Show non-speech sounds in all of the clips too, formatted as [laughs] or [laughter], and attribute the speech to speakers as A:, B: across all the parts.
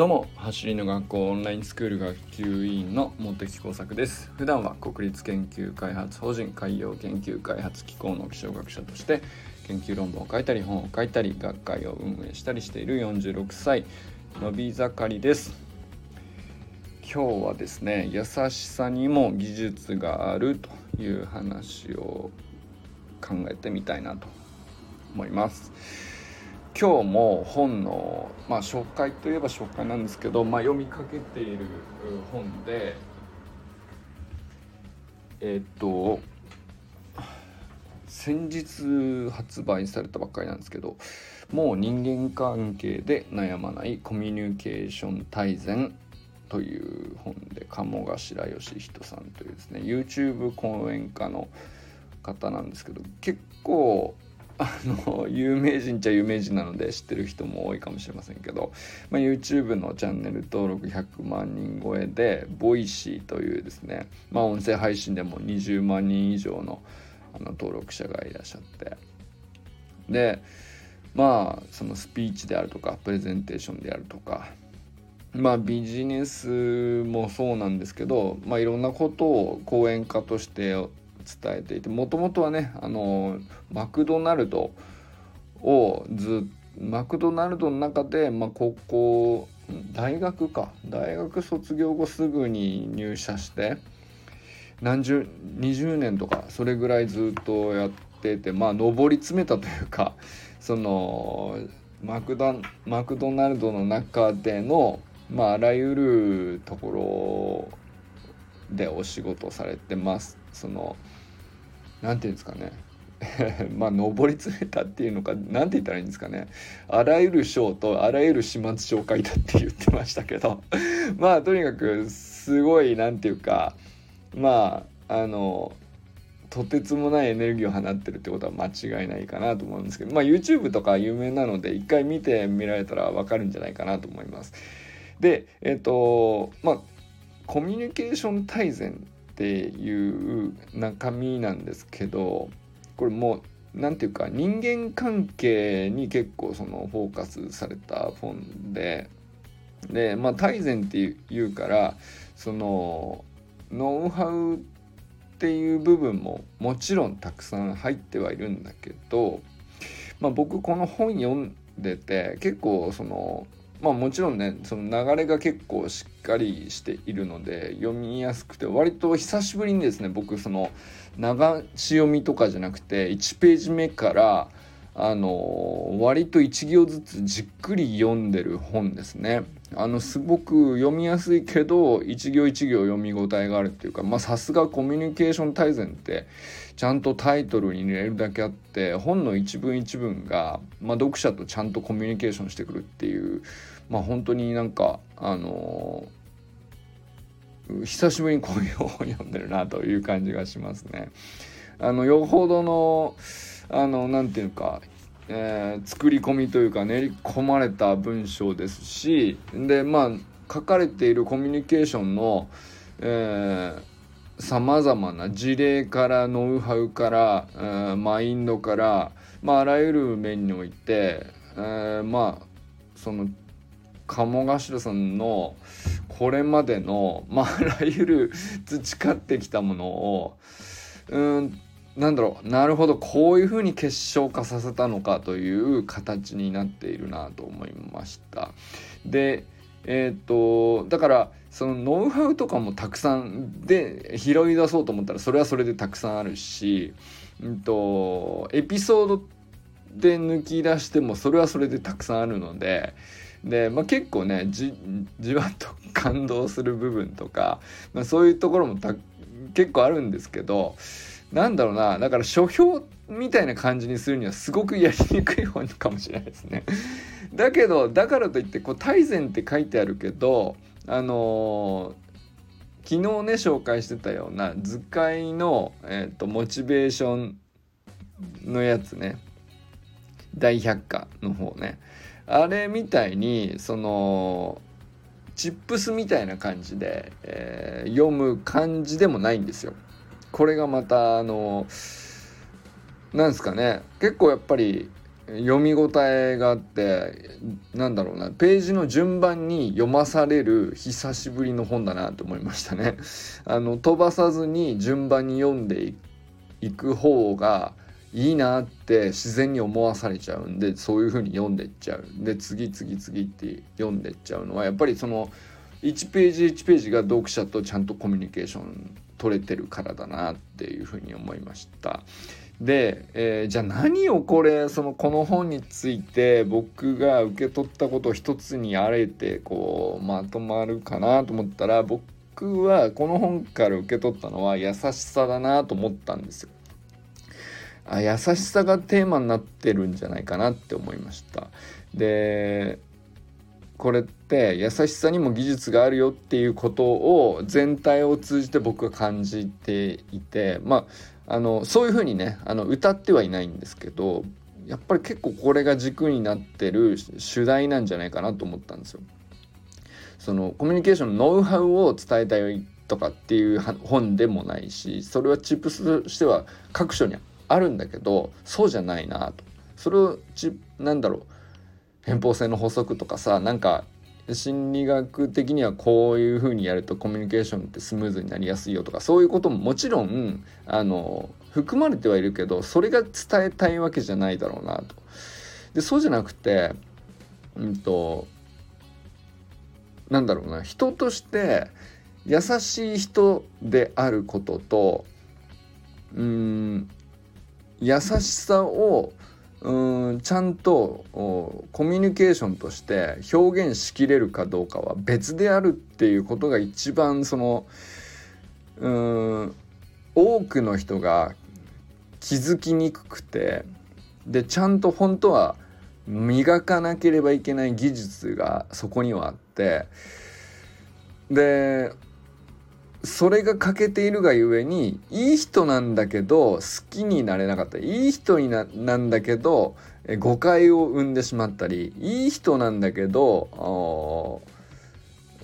A: どうも走りの学校オンラインスクール学級委員の茂木耕作です。普段は国立研究開発法人海洋研究開発機構の気象学者として研究論文を書いたり本を書いたり学会を運営したりしている46歳のび盛りです。今日はですね優しさにも技術があるという話を考えてみたいなと思います。今日も本の、まあ、紹介といえば紹介なんですけど、まあ、読みかけている本でえっと先日発売されたばっかりなんですけどもう人間関係で悩まないコミュニケーション大全という本で鴨頭義人さんというですね YouTube 講演家の方なんですけど結構あの有名人っちゃ有名人なので知ってる人も多いかもしれませんけど、まあ、YouTube のチャンネル登録100万人超えで voicy というですね、まあ、音声配信でも20万人以上のあの登録者がいらっしゃってでまあそのスピーチであるとかプレゼンテーションであるとかまあビジネスもそうなんですけど、まあ、いろんなことを講演家として伝えていてもともとはねあのマクドナルドをずマクドナルドの中で、まあ、高校大学か大学卒業後すぐに入社して何十20年とかそれぐらいずっとやっててまあ上り詰めたというかそのマクドマクドナルドの中での、まあ、あらゆるところでお仕事されてます。その何て言うんですかね。[laughs] まあ上り詰めたっていうのか何て言ったらいいんですかね。あらゆる章とあらゆる始末書を書いたって言ってましたけど。[laughs] まあとにかくすごい何て言うかまああのとてつもないエネルギーを放ってるってことは間違いないかなと思うんですけど。まあ YouTube とか有名なので一回見てみられたら分かるんじゃないかなと思います。でえっ、とまあコミュニケーション大全っていう中身なんですけどこれもう何て言うか人間関係に結構そのフォーカスされた本ででまあ大善っていうからそのノウハウっていう部分ももちろんたくさん入ってはいるんだけど、まあ、僕この本読んでて結構そのまあもちろんねその流れが結構しっかりしているので読みやすくて割と久しぶりにですね僕その流し読みとかじゃなくて1ページ目からあの割と1行ずつじっくり読んでる本ですね。あのすごく読みやすいけど一行一行読み応えがあるっていうかさすがコミュニケーション大全ってちゃんとタイトルに入れるだけあって本の一文一文が、まあ、読者とちゃんとコミュニケーションしてくるっていうまあ本当になんかあのー、久しぶりにこういう本を読んでるなという感じがしますね。あのよほどのあのなんていうかえー、作り込みというか練り込まれた文章ですしでまあ書かれているコミュニケーションのさまざまな事例からノウハウから、えー、マインドから、まあ、あらゆる面において、えー、まあその鴨頭さんのこれまでの、まあ、あらゆる培ってきたものをうんなんだろうなるほどこういうふうに結晶化させたのかという形になっているなと思いました。でえっ、とだからそのノウハウとかもたくさんで拾い出そうと思ったらそれはそれでたくさんあるし、うんと、エピソードで抜き出してもそれはそれでたくさんあるのでで、まあ、結構ねじじわっと感動する部分とか、まあ、そういうところも結構あるんですけどなんだろうなだから書評みたいな感じにするにはすごくやりにくい本かもしれないですね。だけどだからといってこう大善って書いてあるけどあのー、昨日ね紹介してたような図解の、えーと、モチベーションのやつね大百科の方ねあれみたいにそのチップスみたいな感じで、えー、読む感じでもないんですよ。これがまたあのなんですかね結構やっぱり、読み応えがあってなんだろうなページの順番に読まされる久しぶりの本だなと思いましたね。あの飛ばさずに順番に読んでいく方がいいなって自然に思わされちゃうんでそういう風に読んでっちゃうで次次次って読んでっちゃうのはやっぱりその1ページ1ページが読者とちゃんとコミュニケーション取れてるからだなっていう風に思いました。で、えー、じゃあ何をこれそのこの本について僕が受け取ったことを一つにあえてこうまとまるかなと思ったら僕はこの本から受け取ったのは優しさだなと思ったんですよ。あ優しさがテーマになってるんじゃないかなって思いました。でこれって優しさにも技術があるよっていうことを全体を通じて僕は感じていてまああのそういうふうにねあの歌ってはいないんですけどやっぱり結構これが軸になってる主題なんじゃないかなと思ったんですよ。そのコミュニケーションのノウハウを伝えたいとかっていう本でもないしそれはチップスとしては各所にあるんだけどそうじゃないなと。それをちなんだろう偏方性の法則とかさなんか心理学的にはこういうふうにやるとコミュニケーションってスムーズになりやすいよとかそういうことももちろんあの含まれてはいるけどそれが伝えたいわけじゃないだろうなと。でそうじゃなくてうんとなんだろうな人として優しい人であることとうん優しさをうんちゃんとコミュニケーションとして表現しきれるかどうかは別であるっていうことが一番そのうん多くの人が気づきにくくてでちゃんと本当は磨かなければいけない技術がそこにはあってでそれが欠けているがゆえにいい人なんだけど好きになれなかったいい人にななんだけど誤解を生んでしまったりいい人なんだけど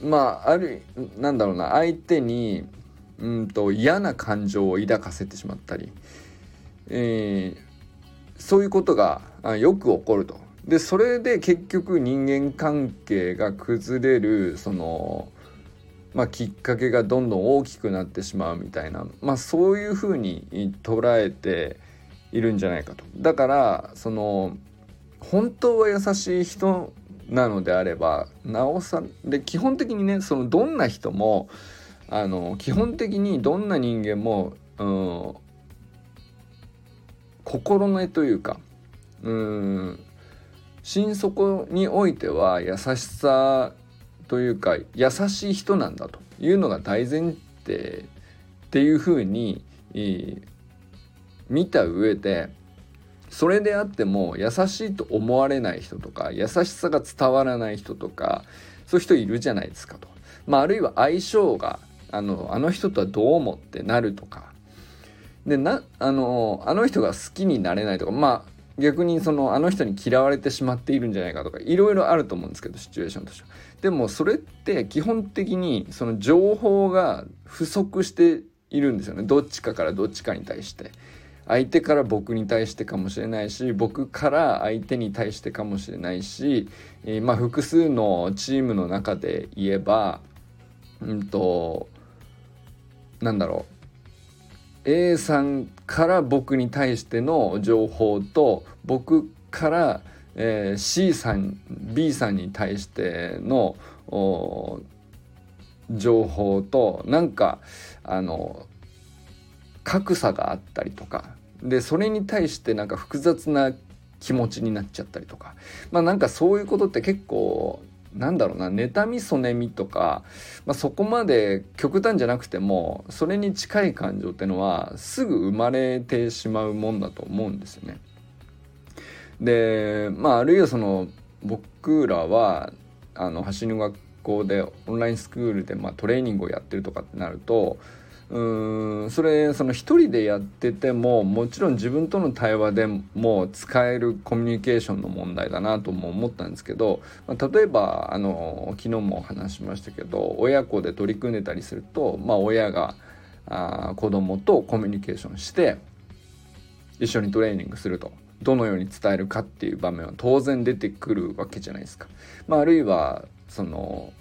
A: まああるなんだろうな相手にうんと嫌な感情を抱かせてしまったり、えー、そういうことがよく起こると。でそれで結局人間関係が崩れるそのまあ、きっかけがどんどん大きくなってしまうみたいな、まあ、そういうふうに捉えているんじゃないかと。だからその本当は優しい人なのであればなおさで基本的にねそのどんな人もあの基本的にどんな人間も、うん、心根というかうん心底においては優しさというか優しい人なんだというのが大前提っていうふうに、見た上でそれであっても優しいと思われない人とか優しさが伝わらない人とかそういう人いるじゃないですかと。まあ、あるいは相性があのあの人とはどう思ってなるとかでなあのあの人が好きになれないとかまあ逆にそのあの人に嫌われてしまっているんじゃないかとかいろいろあると思うんですけどシチュエーションとしては。でもそれって基本的にその情報が不足しているんですよねどっちかからどっちかに対して。相手から僕に対してかもしれないし僕から相手に対してかもしれないし、えー、まあ複数のチームの中で言えばうんとなんだろう A さんから僕に対しての情報と僕から、えー、C さん B さんに対しての情報となんかあの格差があったりとかでそれに対してなんか複雑な気持ちになっちゃったりとか。まあなんかそういうことって結構なんだろうな妬みそねみとか、まあ、そこまで極端じゃなくてもそれに近い感情ってのはすぐ生まれてしまうもんだと思うんですよね。でまああるいはその僕らはあの走る学校でオンラインスクールでまあトレーニングをやってるとかってなるとうーんそれその一人でやっててももちろん自分との対話でも使えるコミュニケーションの問題だなとも思ったんですけど、まあ、例えばあの昨日も話しましたけど親子で取り組んでたりすると、まあ、親があ子供とコミュニケーションして一緒にトレーニングすると。どのように伝えるかっていう場面は当然出てくるわけじゃないですか。まあ、あるいはその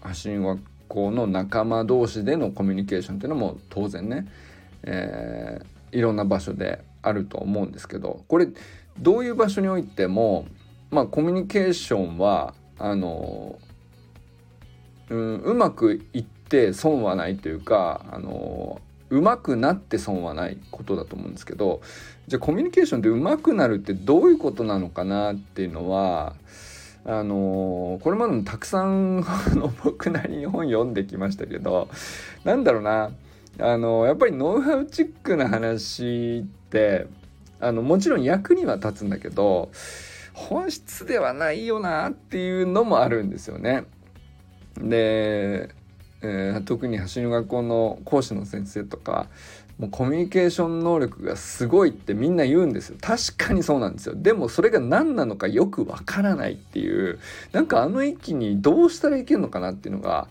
A: 発信学校の仲間同士でのコミュニケーションっていうのも当然ね、えー、いろんな場所であると思うんですけどこれどういう場所においてもまあコミュニケーションはあのうんうまくいって損はないというかあのうまくなって損はないことだと思うんですけどじゃあコミュニケーションってうまくなるってどういうことなのかなっていうのはあのこれまでもたくさん僕なりに本読んできましたけどなんだろうなあのやっぱりノウハウチックな話ってあのもちろん役には立つんだけど本質ではないよなっていうのもあるんですよね。で、えー、特に走る学校の講師の先生とかもうコミュニケーション能力がすごいってみんな言うんですよ。確かにそうなんですよ。でもそれが何なのかよくわからないっていう。なんかあの域にどうしたらいけるのかなっていうのが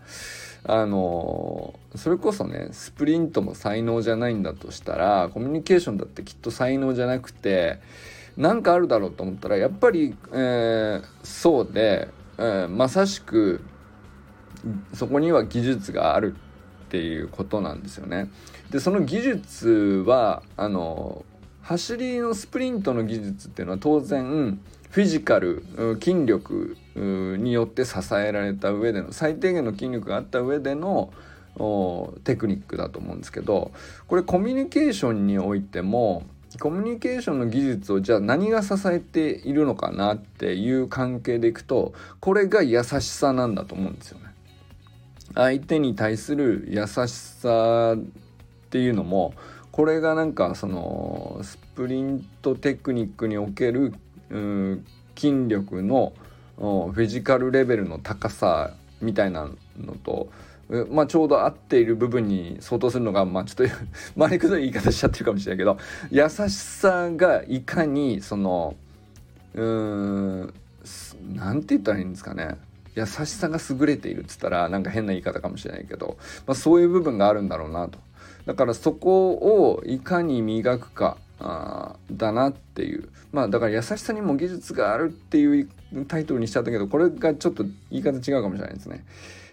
A: あのそれこそねスプリントも才能じゃないんだとしたらコミュニケーションだってきっと才能じゃなくて何かあるだろうと思ったらやっぱり、えー、そうで、えー、まさしくそこには技術がある。っていうことなんですよね。でその技術はあの走りのスプリントの技術っていうのは当然フィジカル筋力によって支えられた上での最低限の筋力があった上でのテクニックだと思うんですけどこれコミュニケーションにおいてもコミュニケーションの技術をじゃあ何が支えているのかなっていう関係でいくとこれが優しさなんだと思うんですよね。相手に対する優しさっていうのもこれがなんかそのスプリントテクニックにおける筋力のフィジカルレベルの高さみたいなのと、まあ、ちょうど合っている部分に相当するのが、まあ、ちょっと回りくどい言い方しちゃってるかもしれないけど優しさがいかにそのうーんなんて言ったらいいんですかね。優しさが優れているっつったらなんか変な言い方かもしれないけど、まあ、そういう部分があるんだろうなと。だからそこをいかに磨くかあだなっていう。まあだから優しさにも技術があるっていうタイトルにしちゃったけどこれがちょっと言い方違うかもしれないですね。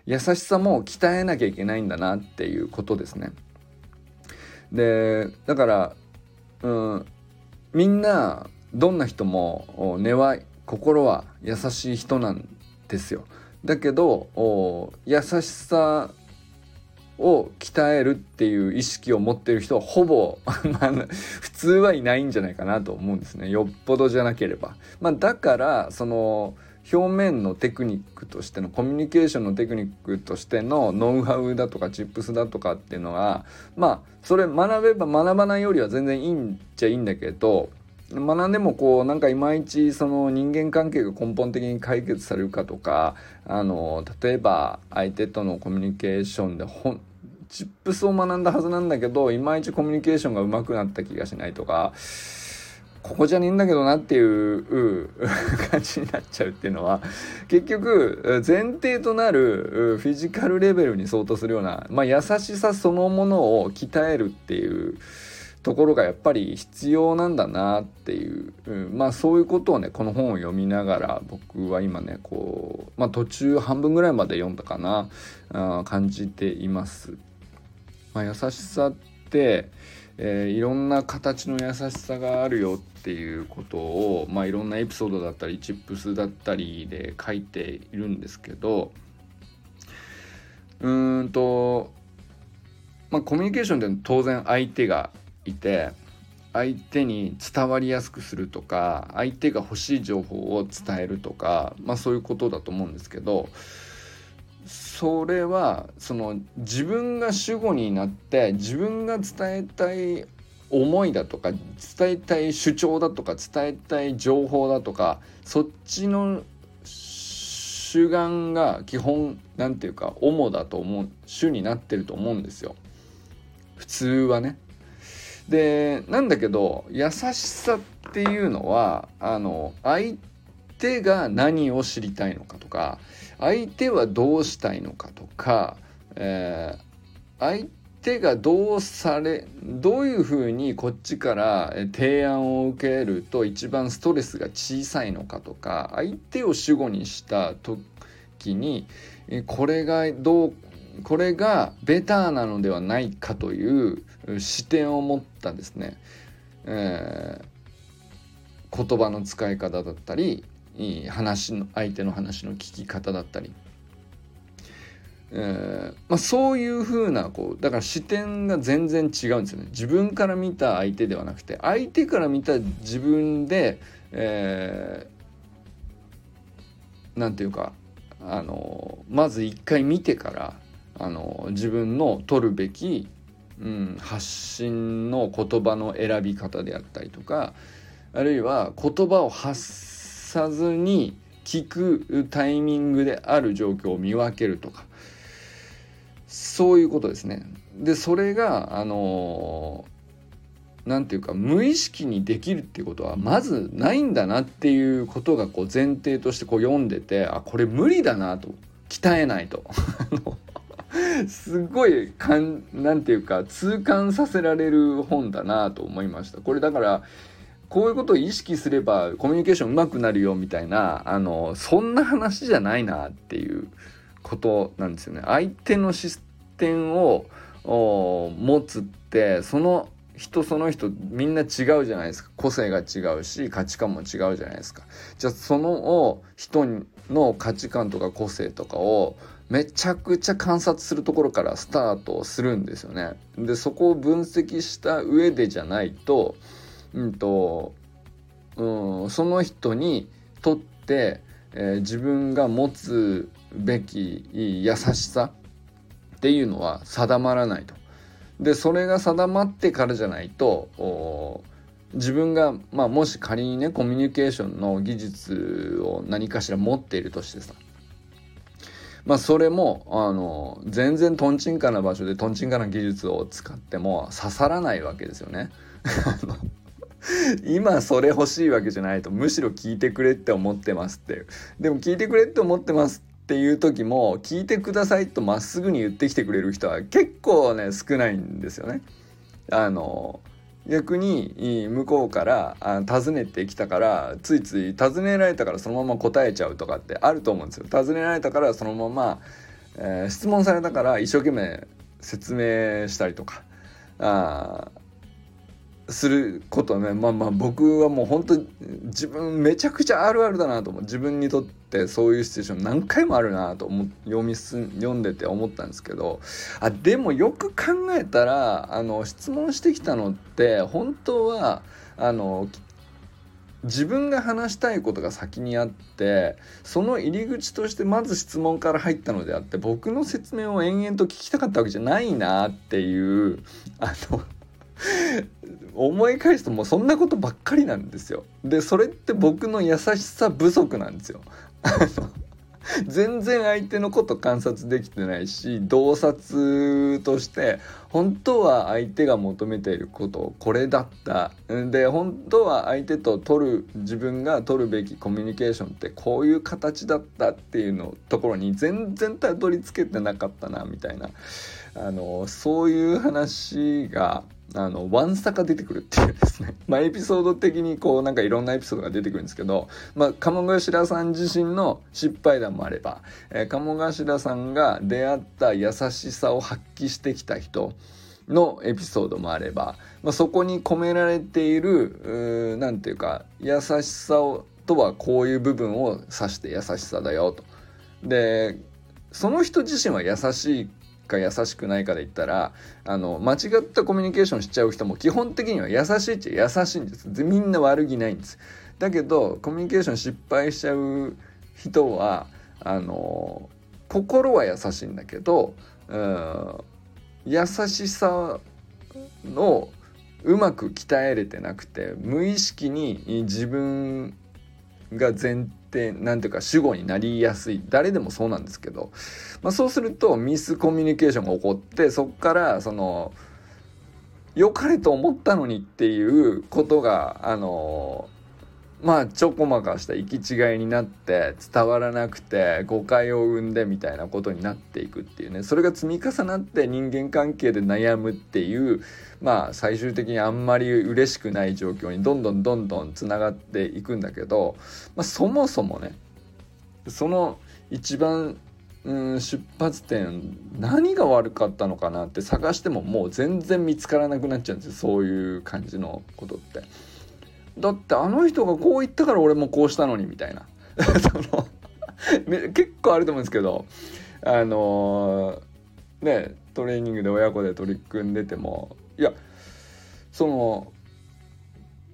A: 優しさも鍛えなきゃいけないんだなっていうことですね。でだからうんみんなどんな人も根は心は優しい人なんですよ。だけど優しさを鍛えるっていう意識を持ってる人はほぼ [laughs] 普通はいないんじゃないかなと思うんですねよっぽどじゃなければ。まあ、だからその表面のテクニックとしてのコミュニケーションのテクニックとしてのノウハウだとかチップスだとかっていうのはまあそれ学べば学ばないよりは全然いいんじゃいいんだけど学んでもこうなんかいまいちその人間関係が根本的に解決されるかとかあの例えば相手とのコミュニケーションでほんチップスを学んだはずなんだけどいまいちコミュニケーションが上手くなった気がしないとかここじゃねえんだけどなっていう感じになっちゃうっていうのは結局前提となるフィジカルレベルに相当するような、まあ、優しさそのものを鍛えるっていうところがやっぱり必要なんだなっていう、うん、まあそういうことをねこの本を読みながら僕は今ねこう、まあ、途中半分ぐらいまで読んだかなあ感じています。まあ、優しさって、えー、いろんな形の優しさがあるよっていうことを、まあ、いろんなエピソードだったりチップスだったりで書いているんですけどうーんと、まあ、コミュニケーションって当然相手がいて相手に伝わりやすくするとか相手が欲しい情報を伝えるとか、まあ、そういうことだと思うんですけどそれはその自分が主語になって自分が伝えたい思いだとか伝えたい主張だとか伝えたい情報だとかそっちの主眼が基本なんていうか主だと思う主になってると思うんですよ普通はね。でなんだけど優しさっていうのはあの相手が何を知りたいのかとか相手はどうしたいのかとか、えー、相手がどうされどういうふうにこっちから提案を受けると一番ストレスが小さいのかとか相手を主語にした時にこれがどうこれがベターなのではないかという視点を持ったですね、えー、言葉の使い方だったり話の相手の話の聞き方だったりえーまあ、そういうふうなこうだから視点が全然違うんですよね。自分から見た相手ではなくて相手から見た自分で、えー、なんていうかあのまず一回見てからあの自分の取るべき、うん、発信の言葉の選び方であったりとかあるいは言葉を発さずに聞くタイミングである状況を見分けるとかそういうことですね。でそれがあの何て言うか無意識にできるっていうことはまずないんだなっていうことがこう前提としてこう読んでてあこれ無理だなと鍛えないと [laughs] すごいかんなんていうか痛感させられる本だなと思いました。これだからこういうことを意識すればコミュニケーションうまくなるよみたいなあのそんな話じゃないなっていうことなんですよね。相手の視点を持つってその人その人みんな違うじゃないですか個性が違うし価値観も違うじゃないですかじゃあその人の価値観とか個性とかをめちゃくちゃ観察するところからスタートするんですよねでそこを分析した上でじゃないとうんとうんその人にとって、えー、自分が持つべき優しさっていうのは定まらないと。でそれが定まってからじゃないと自分が、まあ、もし仮にねコミュニケーションの技術を何かしら持っているとしてさまあそれもあの全然とんちんかな場所でとんちんかな技術を使っても刺さらないわけですよね。[laughs] 今それ欲しいわけじゃないとむしろ聞いてくれって思ってますってでも聞いてくれって思ってますっていう時も聞いてくださいとまっすぐに言ってきてくれる人は結構ね少ないんですよね。あの逆に向こうから尋ねてきたからついつい尋ねられたからそのまま答えちゃうとかってあると思うんですよ。尋ねられたからそのまま、えー、質問されたから一生懸命説明したりとかあすることねまあまあ僕はもう本当自分めちゃくちゃあるあるだなと思う自分にとってってそういうシチュエーション何回もあるなと思読みす読んでて思ったんですけどあでもよく考えたらあの質問してきたのって本当はあの自分が話したいことが先にあってその入り口としてまず質問から入ったのであって僕の説明を延々と聞きたかったわけじゃないなっていうあの [laughs] 思い返すともうそんなことばっかりなんですよ。でそれって僕の優しさ不足なんですよ。全然相手のこと観察できてないし洞察として本当は相手が求めていることこれだったで本当は相手と取る自分が取るべきコミュニケーションってこういう形だったっていうのところに全然たどり着けてなかったなみたいなあのそういう話があのワンサカ出てくるっていうですね [laughs] まあエピソード的にこうなんかいろんなエピソードが出てくるんですけどまあ鴨頭さん自身の失敗談もあれば、えー、鴨頭さんが出会った優しさを発揮してきた人のエピソードもあれば、まあ、そこに込められている何て言うか優しさをとはこういう部分を指して優しさだよと。でその人自身は優しいか優しくないかで言ったらあの間違ったコミュニケーションしちゃう人も基本的には優しいっちゃ優しいんです。でみんな悪気ないんです。だけどコミュニケーション失敗しちゃう人はあの心は優しいんだけど、うん、優しさのうまく鍛えれてなくて無意識に自分が前提なんていうか主語になりやすい。誰でもそうなんですけど、まあ、そうするとミスコミュニケーションが起こってそこからその良かれと思ったのにっていうことがあのまあちょこまかした行き違いになって伝わらなくて誤解を生んでみたいなことになっていくっていうねそれが積み重なって人間関係で悩むっていうまあ最終的にあんまり嬉しくない状況にどんどんどんどんつながっていくんだけど、まあ、そもそもねその一番うん出発点何が悪かったのかなって探してももう全然見つからなくなっちゃうんですよそういう感じのことって。だってあの人がこう言ったから俺もこうしたのにみたいな。[laughs] その結構あると思うんですけどあのー、ねトレーニングで親子で取り組んでてもいやその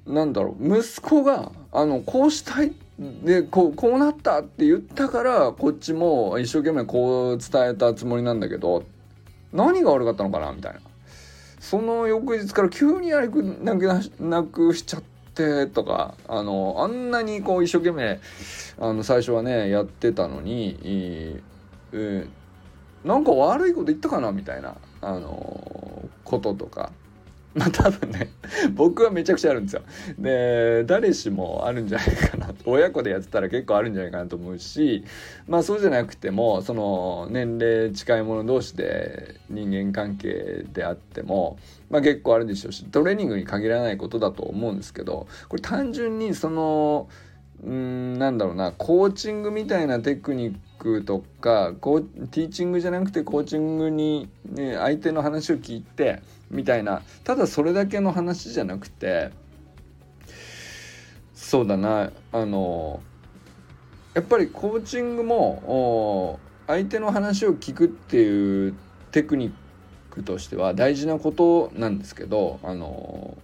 A: なんだろう息子があのこうしたいでこうこうなったって言ったからこっちも一生懸命こう伝えたつもりなんだけど何が悪かったのかなみたいな。その翌日から急にやるなくなくしちゃっってとかあのあんなにこう一生懸命あの最初はねやってたのに、えー、なんか悪いこと言ったかなみたいなあのこととか。[laughs] まあ多分ね僕はめちゃくちゃあるんですよ。で誰しもあるんじゃないかな [laughs] 親子でやってたら結構あるんじゃないかなと思うしまあそうじゃなくてもその年齢近い者同士で人間関係であってもまあ結構あるでしょうしトレーニングに限らないことだと思うんですけどこれ単純にそのうんなんだろうな。コーチングみたいなテクニックとかこうティーチングじゃなくてコーチングに、ね、相手の話を聞いてみたいな。ただそれだけの話じゃなくてそうだな。あのやっぱりコーチングも相手の話を聞くっていうテクニックとしては大事なことなんですけどあの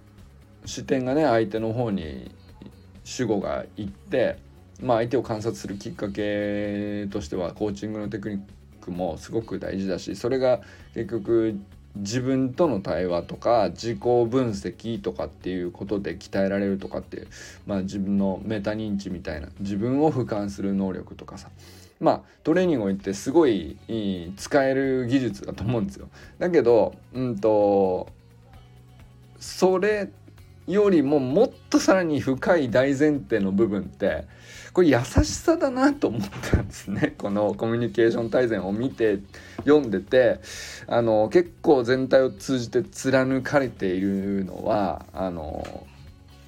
A: 視点がね相手の方に主語が行って、まあ、相手を観察するきっかけとしてはコーチングのテクニックもすごく大事だしそれが結局自分との対話とか自己分析とかっていうことで鍛えられるとかっていう、まあ、自分のメタ認知みたいな自分を俯瞰する能力とかさまあトレーニングを言ってすごい使える技術だと思うんですよ。だけどうんとそれよりももっとさらに深い大前提の部分ってこれ優しさだなと思ったんですね。[laughs] このコミュニケーション大全を見て読んでてあの結構全体を通じて貫かれているのはあの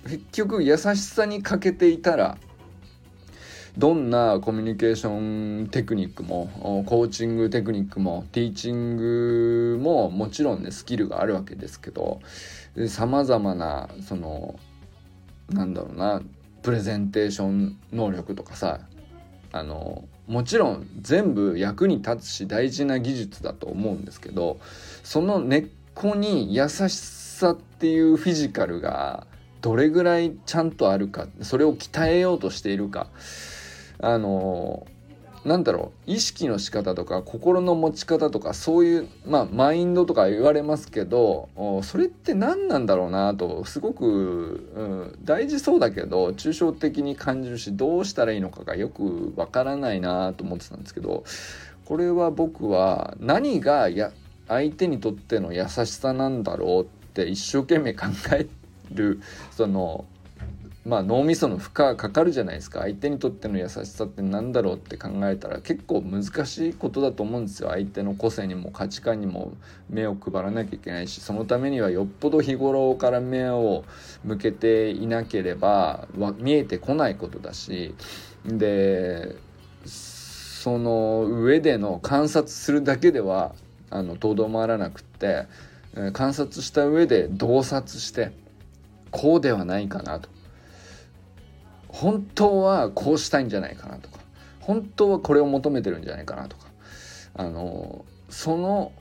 A: 結局優しさに欠けていたらどんなコミュニケーションテクニックもコーチングテクニックもティーチングももちろんねスキルがあるわけですけどさまざまなそのなんだろうなプレゼンテーション能力とかさあのもちろん全部役に立つし大事な技術だと思うんですけどその根っこに優しさっていうフィジカルがどれぐらいちゃんとあるかそれを鍛えようとしているかあのなんだろう意識の仕方とか心の持ち方とかそういうまあマインドとか言われますけどそれって何なんだろうなとすごく、うん、大事そうだけど抽象的に感じるしどうしたらいいのかがよくわからないなと思ってたんですけどこれは僕は何がや相手にとっての優しさなんだろうって一生懸命考えるそのまあ脳みその負荷かかるじゃないですか。相手にとっての優しさって何だろうって考えたら結構難しいことだと思うんですよ。相手の個性にも価値観にも目を配らなきゃいけないし。そのためにはよっぽど日頃から目を向けていなければ見えてこないことだし。でその上での観察するだけではあのとどまらなくって観察した上で洞察してこうではないかなと。本当はこうしたいんじゃないかなとか本当はこれを求めてるんじゃないかなとかあのその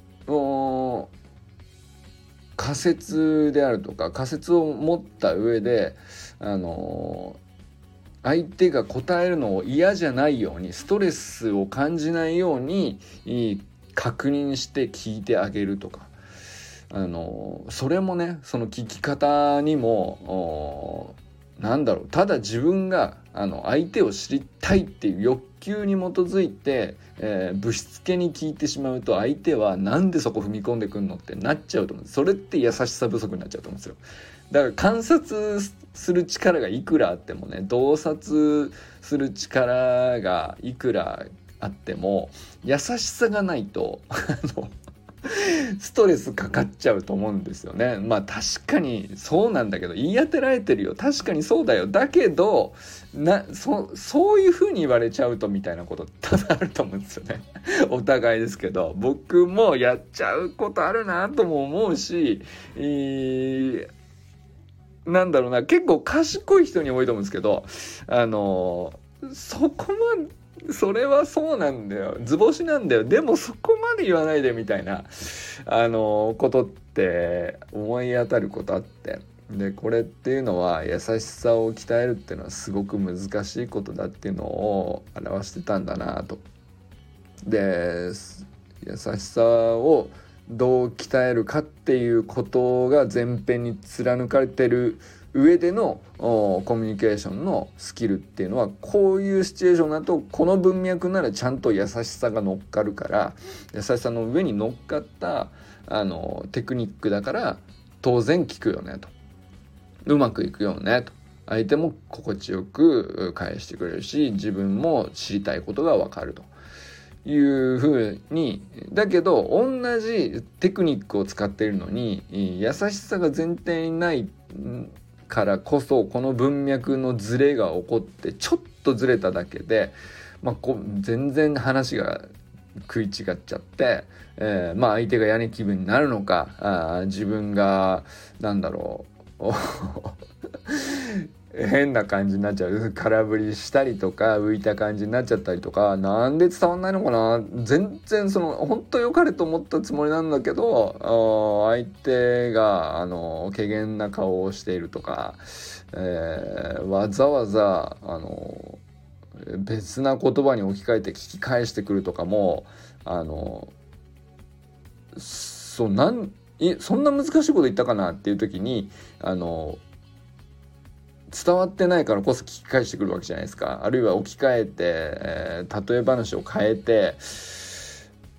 A: 仮説であるとか仮説を持った上であの相手が答えるのを嫌じゃないようにストレスを感じないように確認して聞いてあげるとかあのそれもねその聞き方にもなんだろう。ただ自分があの相手を知りたいっていう欲求に基づいて、えー、ぶしつけに聞いてしまうと相手はなんでそこ踏み込んでくんのってなっちゃうと思う。それって優しさ不足になっちゃうと思うんですよ。だから観察する力がいくらあってもね洞察する力がいくらあっても優しさがないと [laughs] あの [laughs] ストレスかかっちゃうと思うんですよね。まあ確かにそうなんだけど言い当てられてるよ確かにそうだよだけどなそそういう風に言われちゃうとみたいなこと多分あると思うんですよね。[laughs] お互いですけど僕もやっちゃうことあるなとも思うし、えー、なんだろうな結構賢い人に多いと思うんですけどあのそこまで [laughs] それはそうなんだよ。図星なんだよ。でもそこまで言わないでみたいなあのことって思い当たることあって。でこれっていうのは優しさを鍛えるっていうのはすごく難しいことだっていうのを表してたんだなと。で優しさをどう鍛えるかっていうことが前編に貫かれてる上でのコミュニケーションのスキルっていうのはこういうシチュエーションだとこの文脈ならちゃんと優しさが乗っかるから優しさの上に乗っかったあのテクニックだから当然効くよねと。うまくいくよねと。相手も心地よく返してくれるし自分も知りたいことがわかると。いうふうに。だけど同じテクニックを使っているのに優しさが前提にないからこそこの文脈のズレが起こってちょっとずれただけで、まあ、こ全然話が食い違っちゃって、えー、まあ相手が屋根気分になるのかあ自分がなんだろう。変な感じになっちゃう。空振りしたりとか浮いた感じになっちゃったりとかなんで伝わんないのかな。全然その本当良かれと思ったつもりなんだけど相手があの怪げな顔をしているとか、えー、わざわざあの別な言葉に置き換えて聞き返してくるとかもあのそうなんそんな難しいこと言ったかなっていう時にあの伝わってないからこそ聞き返してくるわけじゃないですか。あるいは置き換えて、えー、例え話を変えて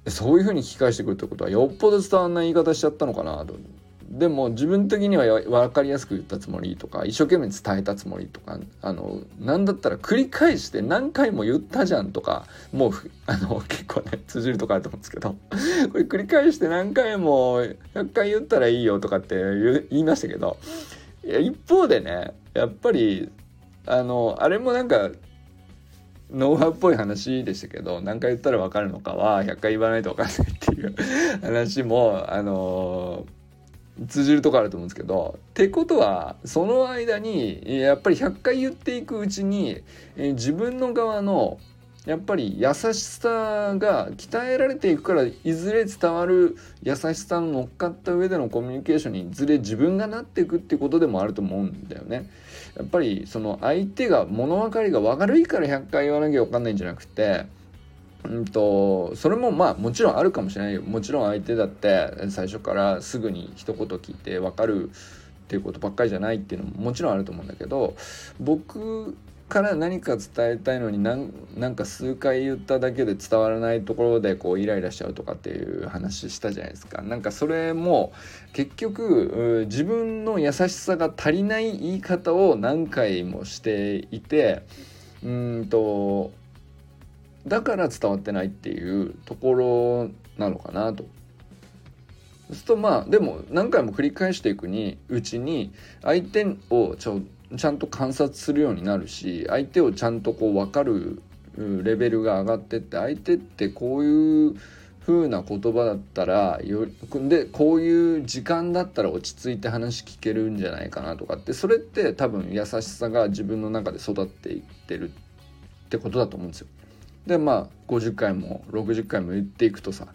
A: そういうふうに聞き返してくるってことはよっぽど伝わんない言い方しちゃったのかなと。でも自分的には分かりやすく言ったつもりとか一生懸命伝えたつもりとかあの何だったら繰り返して何回も言ったじゃんとかもうあの結構ね通じるとかあると思うんですけどこれ繰り返して何回も100回言ったらいいよとかって言いましたけどいや一方でねやっぱりあのあれもなんかノウハウっぽい話でしたけど何回言ったら分かるのかは100回言わないと分かんないっていう [laughs] 話もあの通じるとこあると思うんですけどってことはその間にやっぱり100回言っていくうちに自分の側のやっぱり優しさが鍛えられていくからいずれ伝わる優しさの乗っかった上でのコミュニケーションにいずれ自分がなっていくっていうことでもあると思うんだよね。やっぱりその相手が物分かりが悪いから100回言わなきゃ分かんないんじゃなくてうんとそれもまあもちろんあるかもしれないよもちろん相手だって最初からすぐに一言聞いて分かるっていうことばっかりじゃないっていうのももちろんあると思うんだけど僕から何か伝えたいのになんか数回言っただけで伝わらないところでこうイライラしちゃうとかっていう話したじゃないですかなんかそれも結局自分の優しさが足りない言い方を何回もしていてうんとだから伝わってないっていうところなのかなと。そうするとまあでも何回も繰り返していくにうちに相手をちょちゃんと観察するようになるし相手をちゃんとこう分かるレベルが上がってって相手ってこういう風な言葉だったらよでこういう時間だったら落ち着いて話聞けるんじゃないかなとかってそれって多分優しさが自分の中で育っていってるってことだと思うんですよ。でまあ50回も60回も言っていくとさ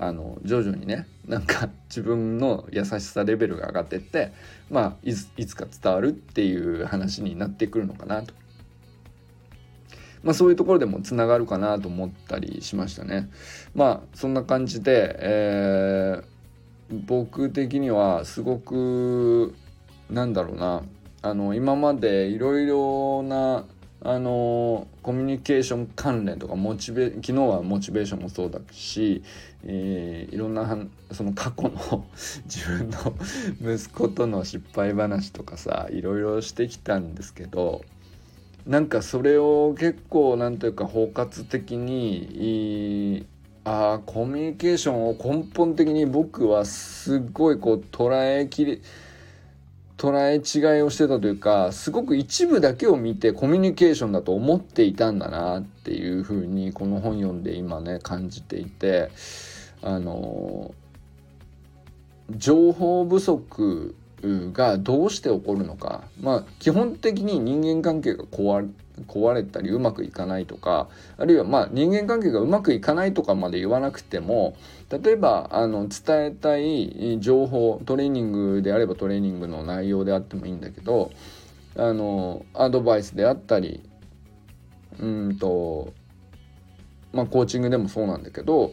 A: あの徐々にねなんか自分の優しさレベルが上がってってまあいついつか伝わるっていう話になってくるのかなと。まあそういうところでもつながるかなと思ったりしましたね。まあそんな感じで、えー、僕的にはすごくなんだろうなあの今までいろいろなあのコミュニケーション関連とかモチベ昨日はモチベーションもそうだし、えー、いろんなその過去の [laughs] 自分の息子との失敗話とかさいろいろしてきたんですけどなんかそれを結構なんというか包括的にああコミュニケーションを根本的に僕はすごいこう捉えきり捉え違いをしてたというかすごく一部だけを見てコミュニケーションだと思っていたんだなっていうふうにこの本読んで今ね感じていてあの情報不足がどうして起こるのか。まあ基本的に人間関係が壊壊れたりうまくいかないとかあるいはま人間関係がうまくいかないとかまで言わなくても例えばあの伝えたい情報トレーニングであればトレーニングの内容であってもいいんだけどあのアドバイスであったりうんとまあコーチングでもそうなんだけど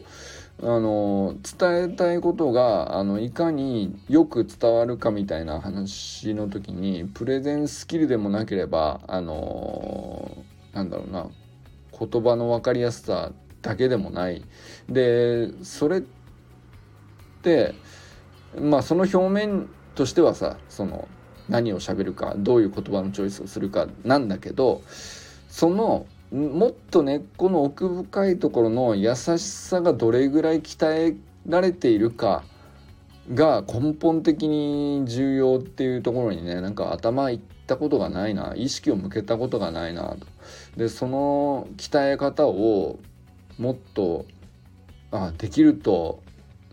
A: あの伝えたいことがあのいかによく伝わるかみたいな話の時にプレゼンスキルでもなければあのなんだろうな言葉の分かりやすさだけでもない。でそれってまあその表面としてはさその何を喋るかどういう言葉のチョイスをするかなんだけどそのもっと根っこの奥深いところの優しさがどれぐらい鍛えられているかが根本的に重要っていうところにねなんか頭いったことがないな意識を向けたことがないなと。でその鍛え方をもっとあできると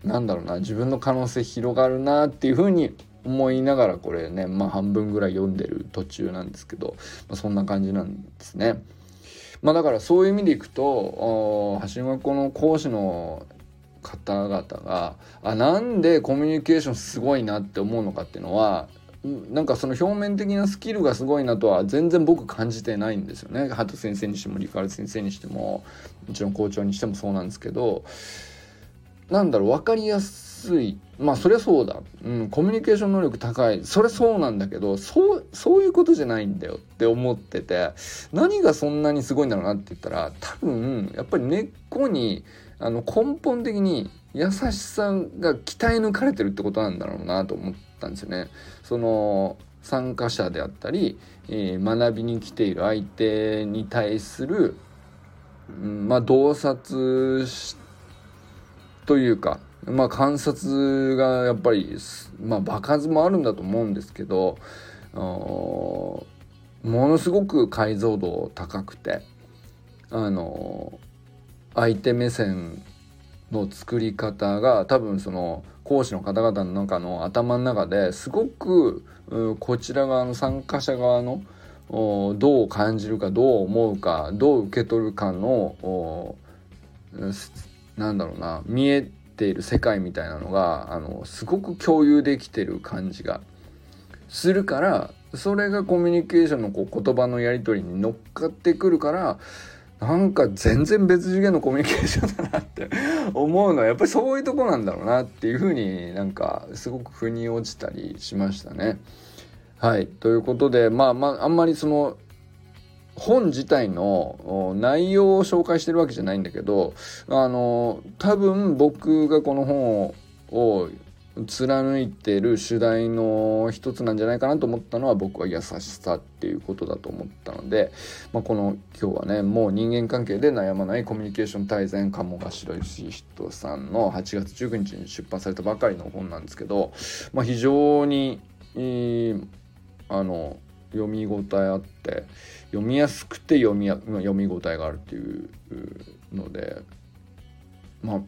A: なんだろうな自分の可能性広がるなっていうふうに思いながらこれねまあ半分ぐらい読んでる途中なんですけど、まあ、そんな感じなんですね。まあだからそういう意味でいくと橋学校の講師の方々があなんでコミュニケーションすごいなって思うのかっていうのはなんかその表面的なスキルがすごいなとは全然僕感じてないんですよね。畑先生にしてもリカル先生にしてももちろん校長にしてもそうなんですけどなんだろう分かりやすい。まあそりゃそうだ、うん、コミュニケーション能力高い。それそうなんだけどそうそういうことじゃないんだよって思ってて何がそんなにすごいんだろうなって言ったら多分やっぱり根っこにあの根本的に優しさが鍛え抜かれてるってことなんだろうなと思ったんですよね。その参加者であったり、えー、学びに来ている相手に対する、うん、まあ洞察というかまあ観察がやっぱりまあ場数もあるんだと思うんですけどものすごく解像度高くてあの相手目線の作り方が多分その講師の方々の中の頭の中ですごくこちら側の参加者側のどう感じるかどう思うかどう受け取るかのなんだろうな見えている世界みたいなのがあのすごく共有できてる感じがするからそれがコミュニケーションのこう言葉のやり取りに乗っかってくるからなんか全然別次元のコミュニケーションだなって [laughs] 思うのはやっぱりそういうとこなんだろうなっていうふうになんかすごく腑に落ちたりしましたね。はいということでまあまああんまりその本自体の内容を紹介してるわけじゃないんだけどあの多分僕がこの本を貫いてる主題の一つなんじゃないかなと思ったのは僕は優しさっていうことだと思ったので、まあ、この今日はねもう人間関係で悩まないコミュニケーション大全鴨頭義人さんの8月19日に出版されたばかりの本なんですけど、まあ、非常に、あの読み応えあって読みやすくて読みや読み応えがあるっていうのでまあ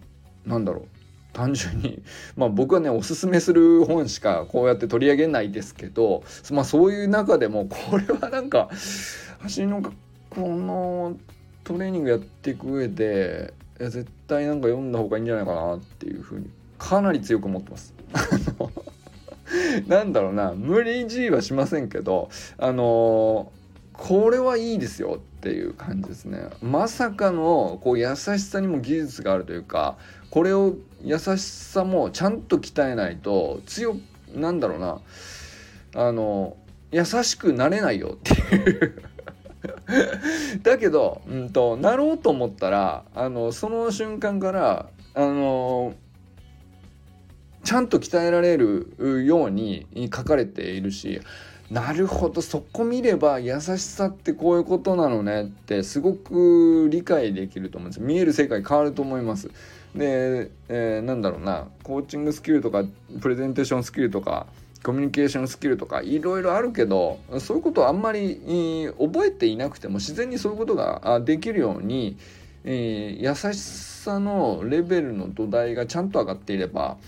A: なんだろう単純に [laughs] まあ僕はねおすすめする本しかこうやって取り上げないですけどまあそういう中でもこれはなんか橋のこのトレーニングやっていく上で絶対なんか読んだ方がいいんじゃないかなっていうふうにかなり強く思ってます。なんだろうな無理強いはしませんけどあのこれはいいですよっていう感じですね。まさかのこう優しさにも技術があるというかこれを優しさもちゃんと鍛えないと強なんだろうな。あの優しくなれないよっていう。[laughs] だけど、うんと、なろうと思ったらあのその瞬間からあのちゃんと鍛えられるように書かれているしなるほどそこ見れば優しさってこういうことなのねってすごく理解できると思うんです見える世界変わると思います。で、えー、なんだろうなコーチングスキルとかプレゼンテーションスキルとかコミュニケーションスキルとかいろいろあるけどそういうことをあんまり覚えていなくても自然にそういうことができるように、えー、優しさのレベルの土台がちゃんと上がっていれば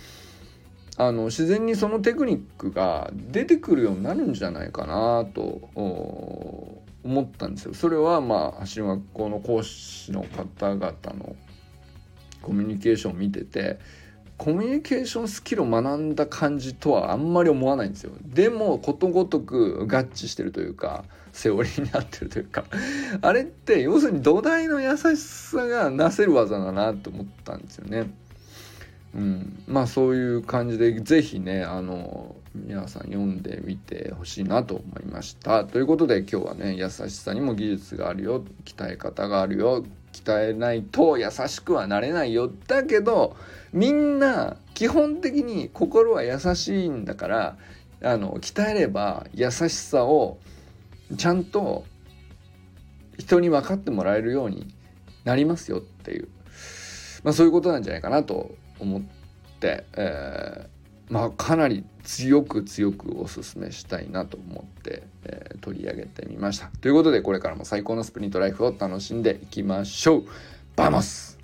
A: あの自然にそのテクニックが出てくるようになるんじゃないかなと思ったんですよ。それはまあ橋学校の講師の方々のコミュニケーションを見ててコミュニケーションスキルを学んだ感じとはあんまり思わないんですよ。でもことごとく合致してるというかセオリーになってるというかあれって要するに土台の優しさがなせる技だなと思ったんですよね。うん、まあそういう感じで是非ねあの皆さん読んでみてほしいなと思いました。ということで今日はね優しさにも技術があるよ。鍛え方があるよ。鍛えないと優しくはなれないよ。だけどみんな基本的に心は優しいんだからあの鍛えれば優しさをちゃんと人に分かってもらえるようになりますよっていう、まあ、そういうことなんじゃないかなと思って、えー、まあ、かなり強く強くおすすめしたいなと思って、えー、取り上げてみました。ということでこれからも最高のスプリントライフを楽しんでいきましょう vamos